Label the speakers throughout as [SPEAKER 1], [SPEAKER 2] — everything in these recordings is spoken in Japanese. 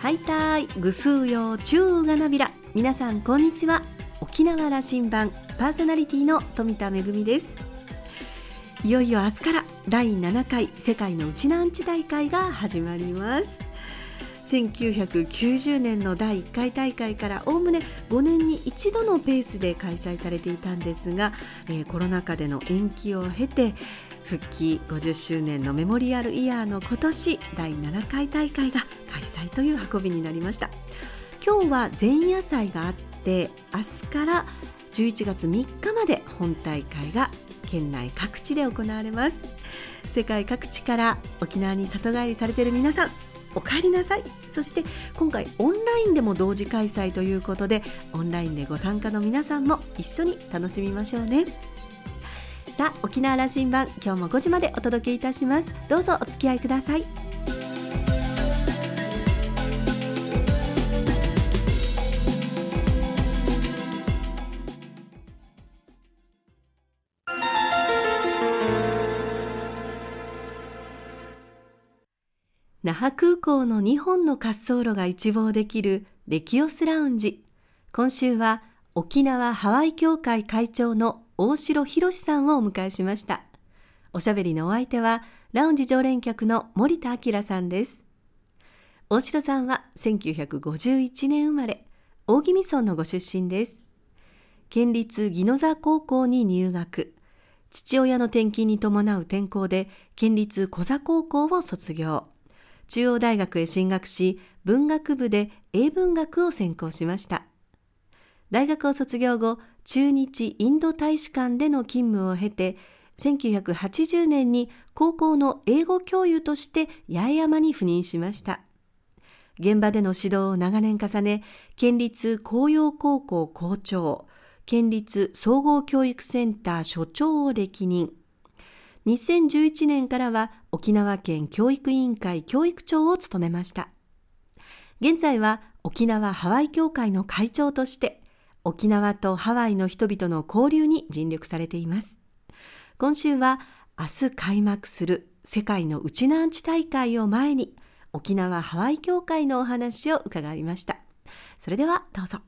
[SPEAKER 1] はいたいぐすうようちゅうがなびら皆さんこんにちは。沖縄羅針盤パーソナリティの富田恵です。いよいよ明日から第7回世界のうちなアンチ大会が始まります。1990年の第1回大会からおおむね5年に一度のペースで開催されていたんですが、えー、コロナ禍での延期を経て復帰50周年のメモリアルイヤーの今年第7回大会が開催という運びになりました。今日は前夜祭があって明日から11月3日まで本大会が県内各地で行われます。世界各地から沖縄に里帰りされている皆さんお帰りなさい。そして今回オンラインでも同時開催ということでオンラインでご参加の皆さんも一緒に楽しみましょうね。さあ沖縄羅針盤今日も5時までお届けいたします。どうぞお付き合いください。那覇空港の2本の滑走路が一望できるレキオスラウンジ。今週は沖縄ハワイ協会会長の大城博さんをお迎えしました。おしゃべりのお相手はラウンジ常連客の森田明さんです。大城さんは1951年生まれ大宜味村のご出身です。県立宜野座高校に入学。父親の転勤に伴う転校で県立小座高校を卒業。中央大学へ進学し、文学部で英文学を専攻しました。大学を卒業後、中日インド大使館での勤務を経て、1980年に高校の英語教諭として八重山に赴任しました。現場での指導を長年重ね、県立紅葉高校校長、県立総合教育センター所長を歴任。2011年からは沖縄県教育委員会教育長を務めました。現在は沖縄ハワイ協会の会長として沖縄とハワイの人々の交流に尽力されています。今週は明日開幕する世界のウチナーンチ大会を前に沖縄ハワイ協会のお話を伺いました。それではどうぞ。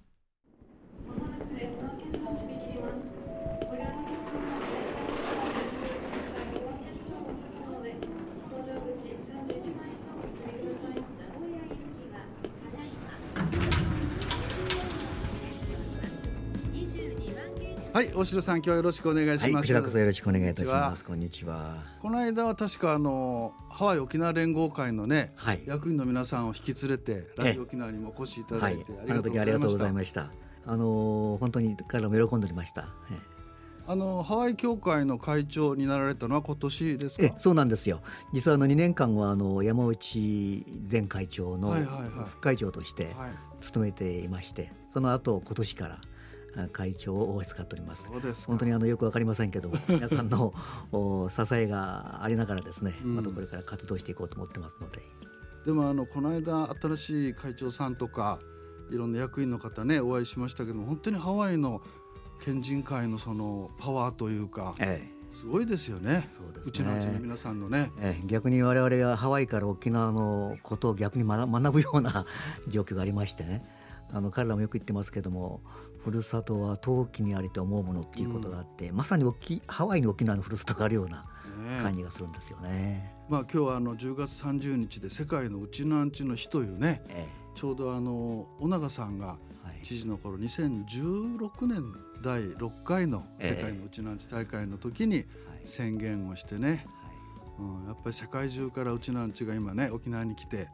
[SPEAKER 2] はい、大城さん、今日はよろしくお願いします。はい、こ
[SPEAKER 3] ちらこそよろしくお願いいたします。こんにちは。
[SPEAKER 2] この間は確かあのハワイ沖縄連合会のね、はい、役員の皆さんを引き連れてラジオ沖縄にもお越しいただいて、
[SPEAKER 3] ありがとうございました。あの本当に彼らも喜んでおりました。
[SPEAKER 2] あのハワイ協会の会長になられたのは今年ですか？
[SPEAKER 3] そうなんですよ。実はあの2年間はあの山内前会長の副会長として務めていまして、その後今年から会長を使っております。本当にあのよくわかりませんけども 皆さんの支えがありながらですね、うん、またこれから活動していこうと思ってますので。
[SPEAKER 2] でもあのこの間新しい会長さんとかいろんな役員の方ねお会いしましたけども本当にハワイの県人会のそのパワーというか、ええ、すごいですよね。そうですね。うちのうちの皆さんのね、
[SPEAKER 3] ええ、逆に我々がハワイから沖縄のことを逆に学ぶような状況がありましてね。あの彼らもよく言ってますけどもふるさとは陶器にありと思うものっていうことがあって、うん、まさに沖ハワイに沖縄のふるさとがあるような感じがするんですよね。ね
[SPEAKER 2] まあ今日はあの10月30日で世界のうちなんちの日というね、ええ、ちょうどあの尾長さんが知事の頃、はい、2016年第6回の世界のうちなんち大会の時に宣言をしてね、はい、うん、やっぱり世界中からうちなんちが今ね沖縄に来て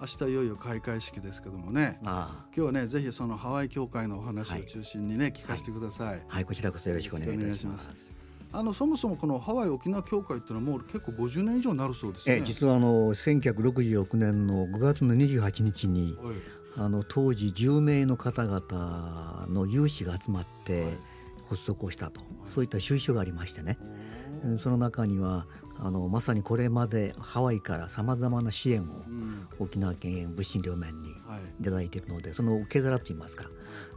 [SPEAKER 2] 明日いよいよ開会式ですけどもね。今日はねぜひそのハワイ協会のお話を中心にね、はい、聞かせてください、はい、
[SPEAKER 3] はい、こちらこそよろしくお願いします。
[SPEAKER 2] あのそもそもこのハワイ沖縄協会っていうのはもう結構50年以上になるそうですね。
[SPEAKER 3] え実はあの1966年の5月の28日に、はい、あの当時10名の方々の有志が集まって発足をしたと、そういった収書がありましてね。その中にはあのまさにこれまでハワイからさまざまな支援を沖縄県物心両面にいただいているので、その受け皿といいますか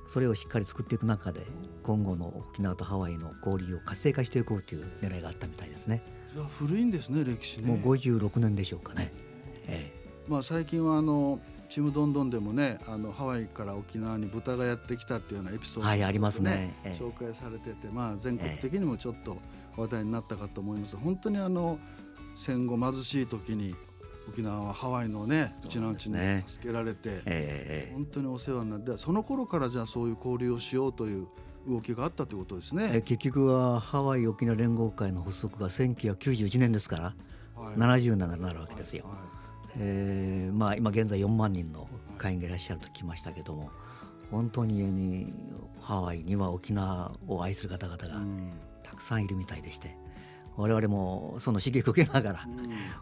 [SPEAKER 3] それをしっかり作っていく中で今後の沖縄とハワイの交流を活性化していこうという狙いがあったみたいですね。
[SPEAKER 2] じゃあ古いんですね歴史ね。
[SPEAKER 3] もう56年でしょうかね。え
[SPEAKER 2] え、まあ最近はあのちむどんどんでもねあのハワイから沖縄に豚がやってきたっていうようなエピソード、ね、
[SPEAKER 3] はいありますね、
[SPEAKER 2] ええ、紹介されてて、まあ、全国的にもちょっと話題になったかと思います、え、本当にあの戦後貧しい時に沖縄はハワイのねうちのうちに助けられて、ね、本当にお世話になってその頃からじゃあそういう交流をしようという動きがあったということですね。
[SPEAKER 3] 結局はハワイ沖縄連合会の発足が1991年ですから、はい、70年になるわけですよ。はいはい、えー、まあ、今現在4万人の会員がいらっしゃると聞きましたけども本当にハワイには沖縄を愛する方々がたくさんいるみたいでして。我々もその刺激を受けながら、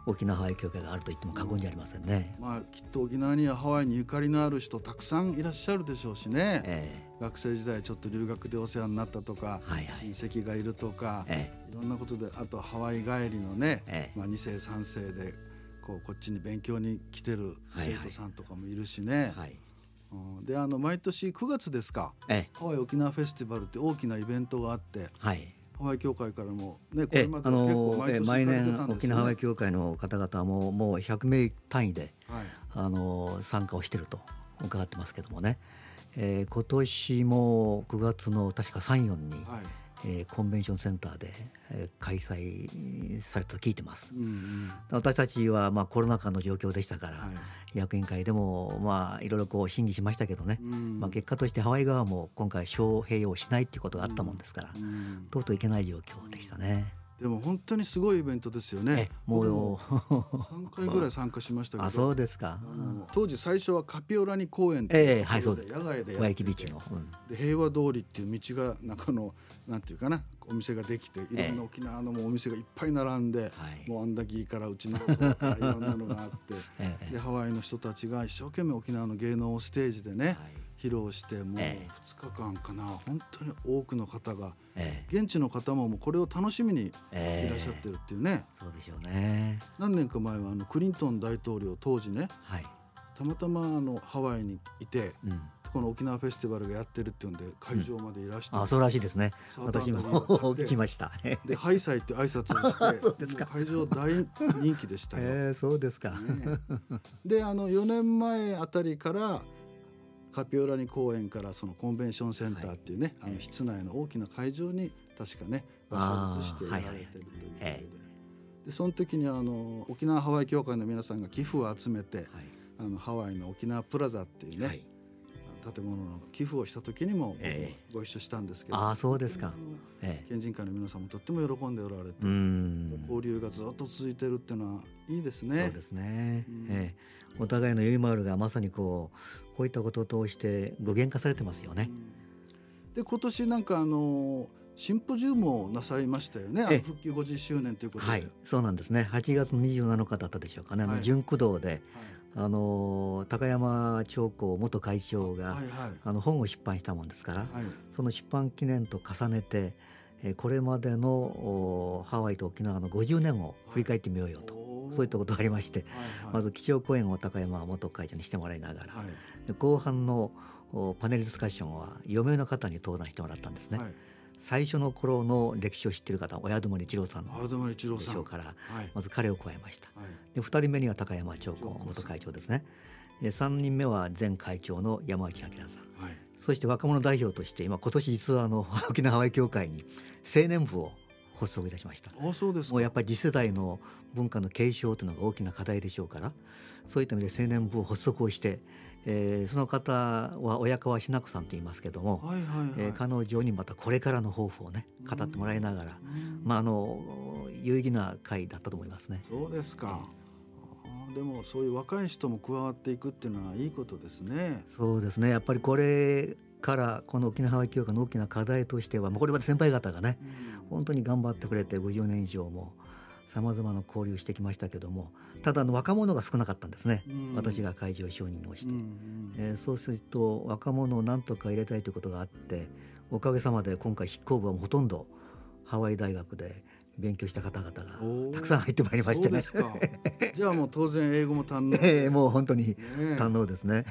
[SPEAKER 3] 沖縄ハワイ協会があると言っても過言じゃありませんね、
[SPEAKER 2] まあ、きっと沖縄にはハワイにゆかりのある人たくさんいらっしゃるでしょうしね、えー、学生時代ちょっと留学でお世話になったとか、はいはい、親戚がいるとか、えー、いろんなことであとハワイ帰りのね、えー、まあ、2世3世でこうこっちに勉強に来てる生徒さんとかもいるしね。はい。はいであの毎年9月ですか、ハワイ沖縄フェスティバルって大きなイベントがあって、はい、ハワイ協会からも、ね、これまで結構毎年、
[SPEAKER 3] 沖縄ハワイ協会の方々ももう100名単位で、はい、あの参加をしていると伺ってますけどもね、えー、今年も9月の確か3、4に、はいえー、コンベンションセンターで、えー、開催されたと聞いてます、うんうん、私たちはまあコロナ禍の状況でしたから、はい、役員会でもまあいろいろこう審議しましたけどね、うん、まあ、結果としてハワイ側も今回招聘をしないっていうことがあったもんですから、うん。うん、とうとういけない状況でしたね。
[SPEAKER 2] でも本当にすごいイベントですよね。もう三回ぐらい参加しましたけど。
[SPEAKER 3] あ、そうですか。
[SPEAKER 2] 当時最初はカピオラニ公園
[SPEAKER 3] ええー、はいそう
[SPEAKER 2] です。野外で
[SPEAKER 3] やってビーチの、
[SPEAKER 2] うん、で平和通りっていう道が中のなんていうかなお店ができていろんな沖縄のもお店がいっぱい並んで、えー、もうアンダギーからうちのいろんなのがあって、えー、でハワイの人たちが一生懸命沖縄の芸能ステージでね。はい披露してもう2日間かな、本当に多くの方が、現地の方ももうこれを楽しみにいらっしゃってるっていうね、
[SPEAKER 3] そうでしょうね。
[SPEAKER 2] 何年か前はあのクリントン大統領当時ね、はい、たまたまあのハワイにいて、うん、この沖縄フェスティバルがやってるっていうんで会場までいらして、う
[SPEAKER 3] ん、あそうらしいですね。私も聞きました。
[SPEAKER 2] でハイサイって挨拶をして 会場大人気でしたよ、
[SPEAKER 3] えー、そうですか、
[SPEAKER 2] ね、であの4年前あたりからカピオラニ公園からそのコンベンションセンターっていうね、はい、あの室内の大きな会場に確かね場所を移してやられてるということで,、でその時にあの沖縄ハワイ協会の皆さんが寄付を集めて、はい、あのハワイの沖縄プラザっていうね、はい、建物の寄付をした時にもご一緒したんですけど、
[SPEAKER 3] あそうですか、
[SPEAKER 2] え県人会の皆さんもとっても喜んでおられて交流がずっと続いてるっていうのはいいですね。
[SPEAKER 3] そうですね、うん、えお互いのゆいまるがまさにこうこういったことを通して具現化されてますよね。
[SPEAKER 2] うん、で今年なんかあのシンポジウムをなさいましたよね。復旧50周年ということで、
[SPEAKER 3] はい、そうなんですね。8月の27日だったでしょうかね、あの純駆動で、はいあの高山長江元会長が、はいはい、あの本を出版したもんですから、はい、その出版記念と重ねてこれまでのハワイと沖縄の50年を振り返ってみようよと、はい、そういったことがありまして、はいはい、まず基調講演を高山元会長にしてもらいながら、はい、で後半のパネルディスカッションは4名の方に登壇してもらったんですね。はい最初の頃の歴史を知っている方親友一郎さんでしょうから、はい、まず彼を加えました、はい、で2人目には高山長子元会長ですね。で3人目は前会長の山内明さん、はい、そして若者代表として今今年実はあの 沖縄ハワイ協会に青年部を発足いたしました。
[SPEAKER 2] あそうです
[SPEAKER 3] もうやっぱり次世代の文化の継承というのが大きな課題でしょうからそういった意味で青年部を発足をしてえー、その方は親川しな子さんと言いますけども、はいはいはい。えー、彼女にまたこれからの抱負をね語ってもらいながら、まあ、あの有意義な会だったと思いますね。
[SPEAKER 2] そうですか、えー、でもそういう若い人も加わっていくっていうのはいいことですね。
[SPEAKER 3] そうですね。やっぱりこれからこの沖縄ハワイ協会の大きな課題としてはこれまで先輩方がね、うん、本当に頑張ってくれて50年以上もさまざまな交流してきましたけどもただの若者が少なかったんですね、うん、私が会場承認をして、うん、えー、そうすると若者を何とか入れたいということがあっておかげさまで今回筆行部はほとんどハワイ大学で勉強した方々がたくさん入ってまいりましてね。
[SPEAKER 2] じゃあもう当然英語も堪能、
[SPEAKER 3] えー、もう本当に堪能ですね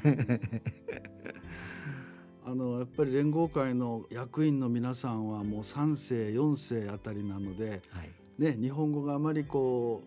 [SPEAKER 2] あのやっぱり連合会の役員の皆さんはもう3世4世あたりなので、はい、ね、日本語があまりこ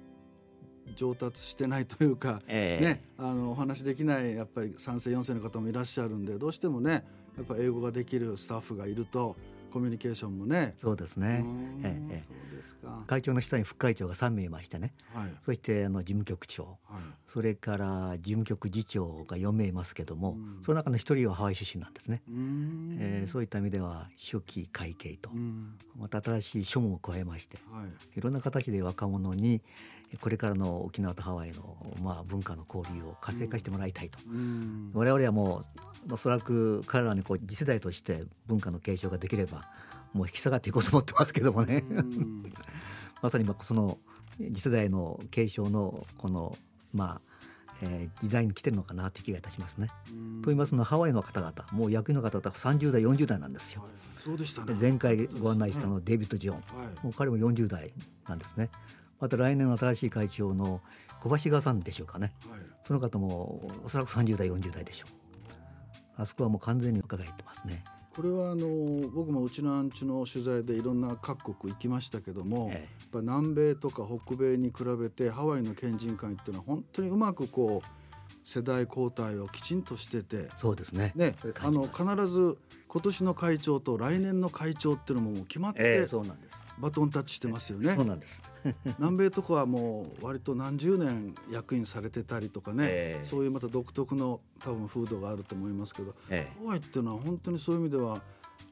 [SPEAKER 2] う上達してないというか、えー、ね、あのお話できないやっぱり3世4世の方もいらっしゃるんでどうしてもねやっぱ英語ができるスタッフがいるとコミュニケーションもね。
[SPEAKER 3] そうですね、ええ、そうですか。会長の下に副会長が3名いましてね、はい、そしてあの事務局長、はい、それから事務局次長が4名いますけども、その中の1人はハワイ出身なんですね、えー、そういった意味では初期会計とまた新しい書務を加えまして、はい、いろんな形で若者にこれからの沖縄とハワイの、まあ、文化の交流を活性化してもらいたいと、うん、我々はもうおそらく彼らにこう次世代として文化の継承ができればもう引き下がっていこうと思ってますけどもね、うん、まさにその次世代の継承のこのまあえー、時代に来てるのかなという気がいたしますね。と言いますのはハワイの方々もう役員の方々30代40代なんですよ。はい、
[SPEAKER 2] そうでしたね。
[SPEAKER 3] 前回ご案内したのデイビッド・ジョン、はい、もう彼も40代なんですね。また来年の新しい会長の小橋川さんでしょうかね、はい、その方もおそらく30代40代でしょう。あそこはもう完全に伺えてますね。
[SPEAKER 2] これはあの僕もうちのアンチの取材でいろんな各国行きましたけども、ええ、やっぱ南米とか北米に比べてハワイの県人会っていうのは本当にうまくこう世代交代をきちんとしてて
[SPEAKER 3] そうですね。
[SPEAKER 2] ねあの必ず今年の会長と来年の会長っていうのももう決まって、え
[SPEAKER 3] え、そうなんです
[SPEAKER 2] バトンタッチしてますよね。
[SPEAKER 3] そうなんです。
[SPEAKER 2] 南米とかはもう割と何十年役員されてたりとかね、えー、そういうまた独特の多分風土があると思いますけど、えー、ハワイっていうのは本当にそういう意味では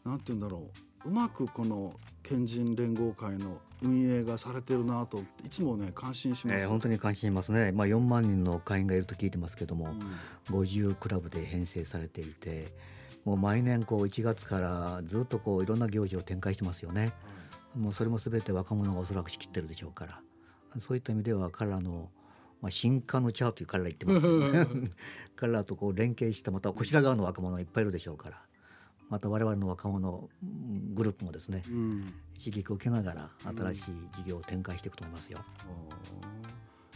[SPEAKER 2] なんて言うんだろううまくこの県人連合会の運営がされてるなといつもね感心します、え
[SPEAKER 3] ー、本当に感心しますね、まあ、4万人の会員がいると聞いてますけども、うん、50クラブで編成されていてもう毎年こう1月からずっとこういろんな行事を展開してますよね。もうそれも全て若者がおそらく仕切ってるでしょうから。そういった意味では彼らの、まあ、進化のチャーという彼ら言ってます。けどね彼らとこう連携したまたこちら側の若者いっぱいいるでしょうから。また我々の若者グループもですね、うん、刺激を受けながら新しい事業を展開していくと思いますよ。
[SPEAKER 2] うん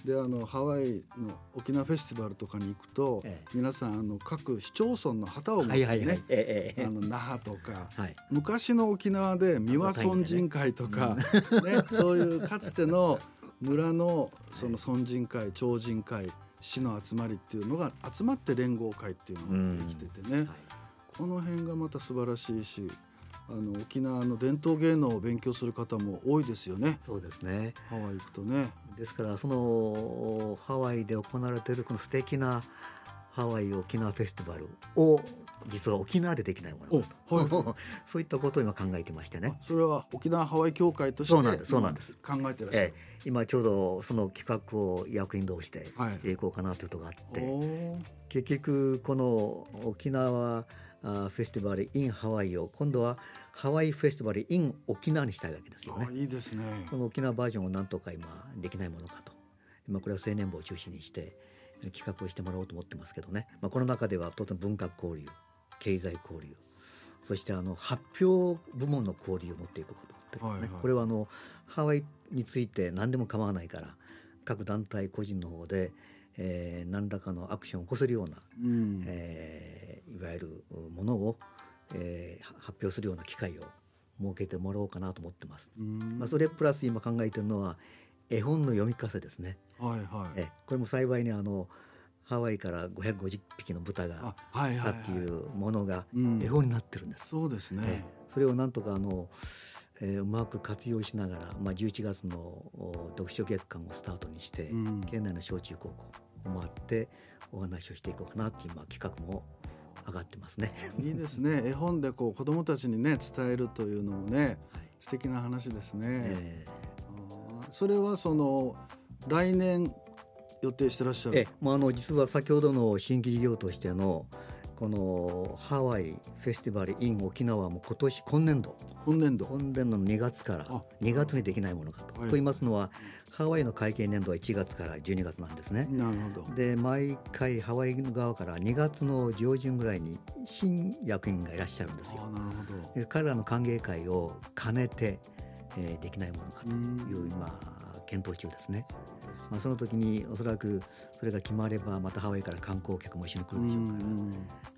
[SPEAKER 2] であのハワイの沖縄フェスティバルとかに行くと、ええ、皆さんあの各市町村の旗を持ってね、はいはいえ、あの那覇とか、はい、昔の沖縄で三輪村人会とか、ね、ね、そういうかつての村のその村人会町人会市の集まりっていうのが集まって連合会っていうのができててね、はい、この辺がまた素晴らしいしあの沖縄の伝統芸能を勉強する方も多いですよね。
[SPEAKER 3] そうですね。
[SPEAKER 2] ハワイ行くとね。
[SPEAKER 3] ですからそのハワイで行われているこの素敵なハワイ沖縄フェスティバルを実は沖縄でできないものだと、はい、そういったことを今考えてましてね。
[SPEAKER 2] それは沖縄ハワイ協会として
[SPEAKER 3] そうなんですそうなんです。
[SPEAKER 2] 考えてらっしゃる、え
[SPEAKER 3] ー、今ちょうどその企画を役員同士でしていこうかなということがあって、はい、結局この沖縄フェスティバル in ハワイを今度はハワイフェスティバル in 沖縄にしたいわけですよね。
[SPEAKER 2] いいですね
[SPEAKER 3] この沖縄バージョンをなんとか今できないものかと今これは青年部を中心にして企画をしてもらおうと思ってますけどね、まあ、この中では当然文化交流経済交流そしてあの発表部門の交流を持っていこうかと思ってるんですね。はいはい、これはあのハワイについて何でも構わないから各団体個人の方で、えー、何らかのアクションを起こせるような、うん、えー、いわゆるものを、えー、発表するような機会を設けてもらおうかなと思ってます。まあ、それプラス今考えてるのは絵本の読み聞かせですね。
[SPEAKER 2] はいはい、
[SPEAKER 3] えこれも幸いにあのハワイから550匹の豚が来たっていうものが絵本になってるんです。
[SPEAKER 2] そうですね、
[SPEAKER 3] それをなんとかあの、えー、うまく活用しながら、まあ、11月の読書月間をスタートにして、うん、県内の小中高校を回ってお話をしていこうかなっていう、まあ、企画も上がってますね。
[SPEAKER 2] いいですね。絵本でこう子どもたちにね伝えるというのもね、はい、素敵な話ですね。えー、それはその来年予定してらっしゃる？
[SPEAKER 3] え、まあ、あの実は先ほどの新規事業としてのこのハワイフェスティバル in 沖縄も今年今年度
[SPEAKER 2] 今年度
[SPEAKER 3] 今年度の2月から2月にできないものかと。と言いますのはハワイの会計年度は1月から12月なんですね。
[SPEAKER 2] なるほど
[SPEAKER 3] で毎回ハワイ側から2月の上旬ぐらいに新役員がいらっしゃるんですよ。なるほどで彼らの歓迎会を兼ねて、えー、できないものかという今検討中ですね。まあ、その時におそらくそれが決まればまたハワイから観光客も一緒に来るでしょうから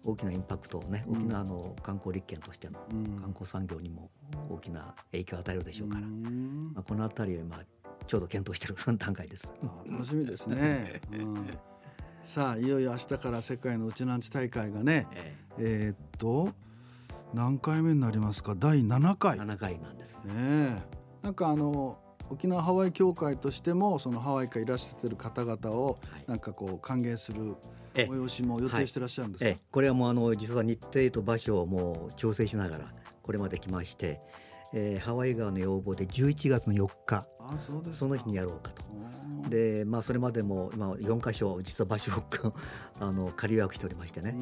[SPEAKER 3] 大きなインパクトをね沖縄の観光立県としての観光産業にも大きな影響を与えるでしょうから、まあ、この辺りを今ちょうど検討している段階です。
[SPEAKER 2] 楽しみですね。うん。さあいよいよ明日から世界のうちなんち大会がね、ええ。ー、っと何回目になりますか？第7回。
[SPEAKER 3] 7回なんです。
[SPEAKER 2] ねなんかあの沖縄ハワイ協会としてもそのハワイからいらっしゃってる方々をなんかこう歓迎する催しも予定してらっしゃるんですか、はい、
[SPEAKER 3] これはもうあの実は日程と場所をもう調整しながらこれまで来まして、えー、ハワイ側の要望で11月の4日あその日にやろうかと。でまあそれまでも今4か所実は場所を あの仮予約しておりましてね、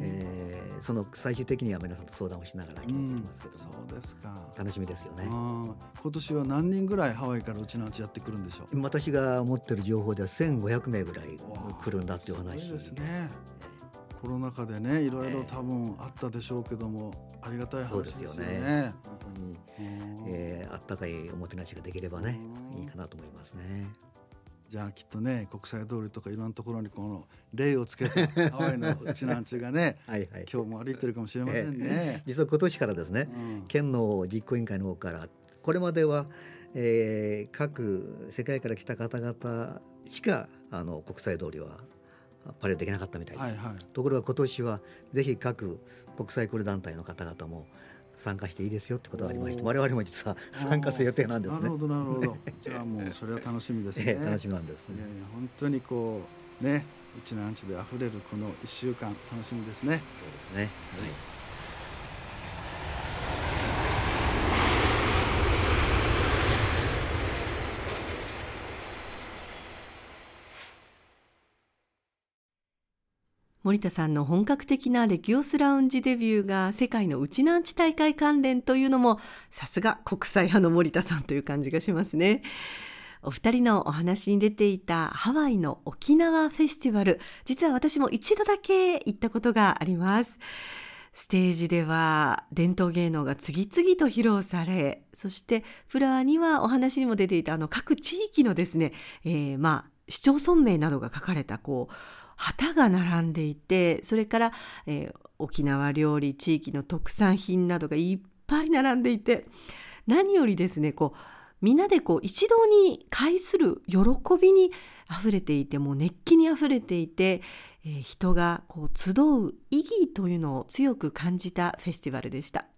[SPEAKER 3] えー、その最終的には皆さんと相談をしながら決めてきますけど
[SPEAKER 2] そうですか。
[SPEAKER 3] 楽しみですよね。
[SPEAKER 2] 今年は何人ぐらいハワイからうちのうちやってくるんでしょう？
[SPEAKER 3] 私が持ってる情報では1500名ぐらい来るんだっていう話
[SPEAKER 2] です。ね。コロナ禍でねいろいろ多分あったでしょうけども、えー、ありがたい話ですよね。に、
[SPEAKER 3] えー、あったかいおもてなしができればねいいかなと思いますね。
[SPEAKER 2] じゃあきっとね国際通りとかいろんなところにこの例をつけた ハワイのうちなんちゅうがねはい、はい、今日も歩いてるかもしれませんね。え
[SPEAKER 3] ー、実は今年からですね、うん、県の実行委員会の方からこれまでは、えー、各世界から来た方々しかあの国際通りはパレードできなかったみたいです。はいはい、ところが今年はぜひ各国際クル団体の方々も参加していいですよってことがありまして我々も実は参加する予定なんですね。な
[SPEAKER 2] るほどなるほど。じゃあもうそれは楽しみですね。
[SPEAKER 3] 楽しみなんです、
[SPEAKER 2] ね、いやいや本当にこうねうちのアンチで溢れるこの一週間楽しみですね。
[SPEAKER 3] そうですね。はい
[SPEAKER 1] 森田さんの本格的なレキオスラウンジデビューが世界のウチナンチ大会関連というのもさすが国際派の森田さんという感じがしますね。お二人のお話に出ていたハワイの沖縄フェスティバル実は私も一度だけ行ったことがあります。ステージでは伝統芸能が次々と披露されそしてフラーにはお話にも出ていたあの各地域のですね、えー、まあ市町村名などが書かれたこう旗が並んでいてそれから、えー、沖縄料理地域の特産品などがいっぱい並んでいて何よりですねこうみんなでこう一堂に会する喜びにあふれていてもう熱気にあふれていて、えー、人がこう集う意義というのを強く感じたフェスティバルでした。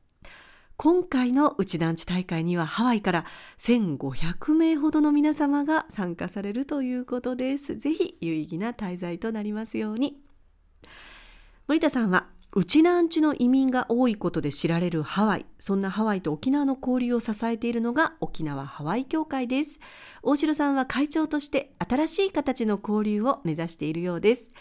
[SPEAKER 1] 今回の内団地大会にはハワイから1500名ほどの皆様が参加されるということです。ぜひ有意義な滞在となりますように。森田さんは内南地の移民が多いことで知られるハワイ。そんなハワイと沖縄の交流を支えているのが沖縄ハワイ協会です。大城さんは会長として新しい形の交流を目指しているようです。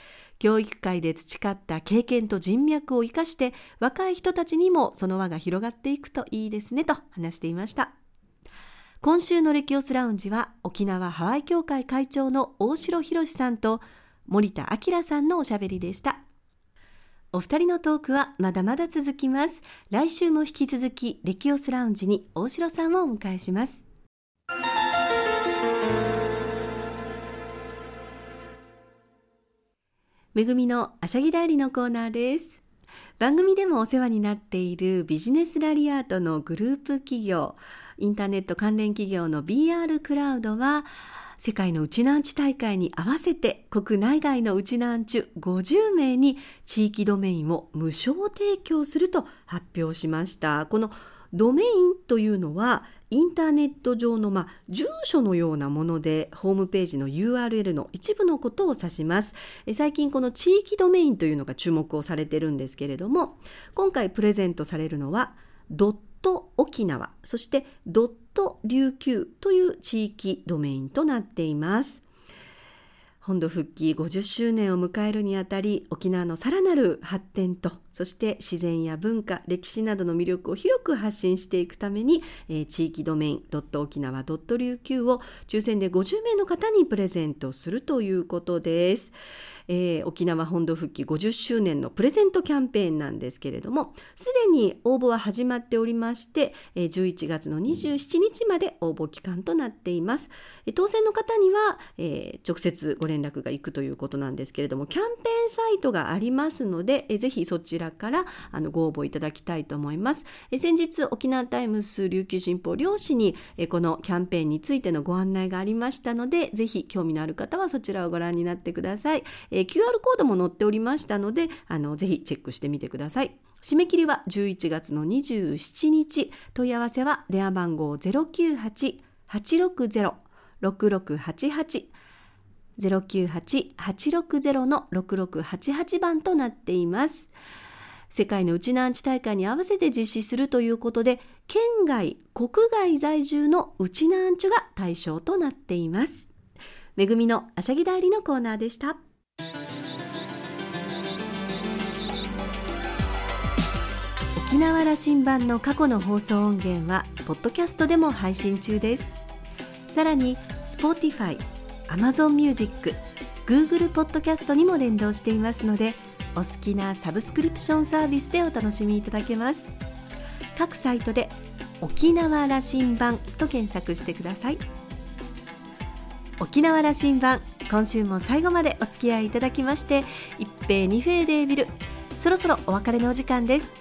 [SPEAKER 1] 教育界で培った経験と人脈を生かして若い人たちにもその輪が広がっていくといいですねと話していました。今週のレキオスラウンジは沖縄ハワイ協会会長の大城博さんと森田明さんのおしゃべりでした。お二人のトークはまだまだ続きます。来週も引き続きレキオスラウンジに大城さんをお迎えします。めぐみのあしゃぎ代理のコーナーです。番組でもお世話になっているビジネスラリアートのグループ企業インターネット関連企業の BR クラウドは世界のうちなんち大会に合わせて国内外のうちなんちゅ50名に地域ドメインを無償提供すると発表しました。このドメインというのはインターネット上の、まあ、住所のようなものでホームページの URL の一部のことを指します。え最近この地域ドメインというのが注目をされてるんですけれども今回プレゼントされるのはドット沖縄そしてドット琉球という地域ドメインとなっています。本土復帰50周年を迎えるにあたり沖縄のさらなる発展とそして自然や文化歴史などの魅力を広く発信していくために、えー、地域ドメインドット沖縄琉球を抽選で50名の方にプレゼントするということです。えー、沖縄本土復帰50周年のプレゼントキャンペーンなんですけれどもすでに応募は始まっておりまして、えー、11月の27日まで応募期間となっています、えー、当選の方には、えー、直接ご連絡が行くということなんですけれどもキャンペーンサイトがありますので、えー、ぜひそちらからあのご応募いただきたいと思います、えー、先日沖縄タイムス琉球新報漁師に、えー、このキャンペーンについてのご案内がありましたのでぜひ興味のある方はそちらをご覧になってください、えー、QR コードも載っておりましたのであのぜひチェックしてみてください締め切りは11月の27日問い合わせは電話番号098-860-6688 098-860の6688番となっています。世界のうちなアンチ大会に合わせて実施するということで、県外、国外在住のうちなアンチが対象となっています。めぐみのあしゃぎ代理のコーナーでした。沖縄羅針盤の過去の放送音源は、ポッドキャストでも配信中です。さらに、Spotify、Amazon Music、Google ポッドキャストにも連動していますので、お好きなサブスクリプションサービスでお楽しみいただけます。各サイトで沖縄羅針盤と検索してください。沖縄羅針盤今週も最後までお付き合いいただきまして一平二平でビルそろそろお別れのお時間です。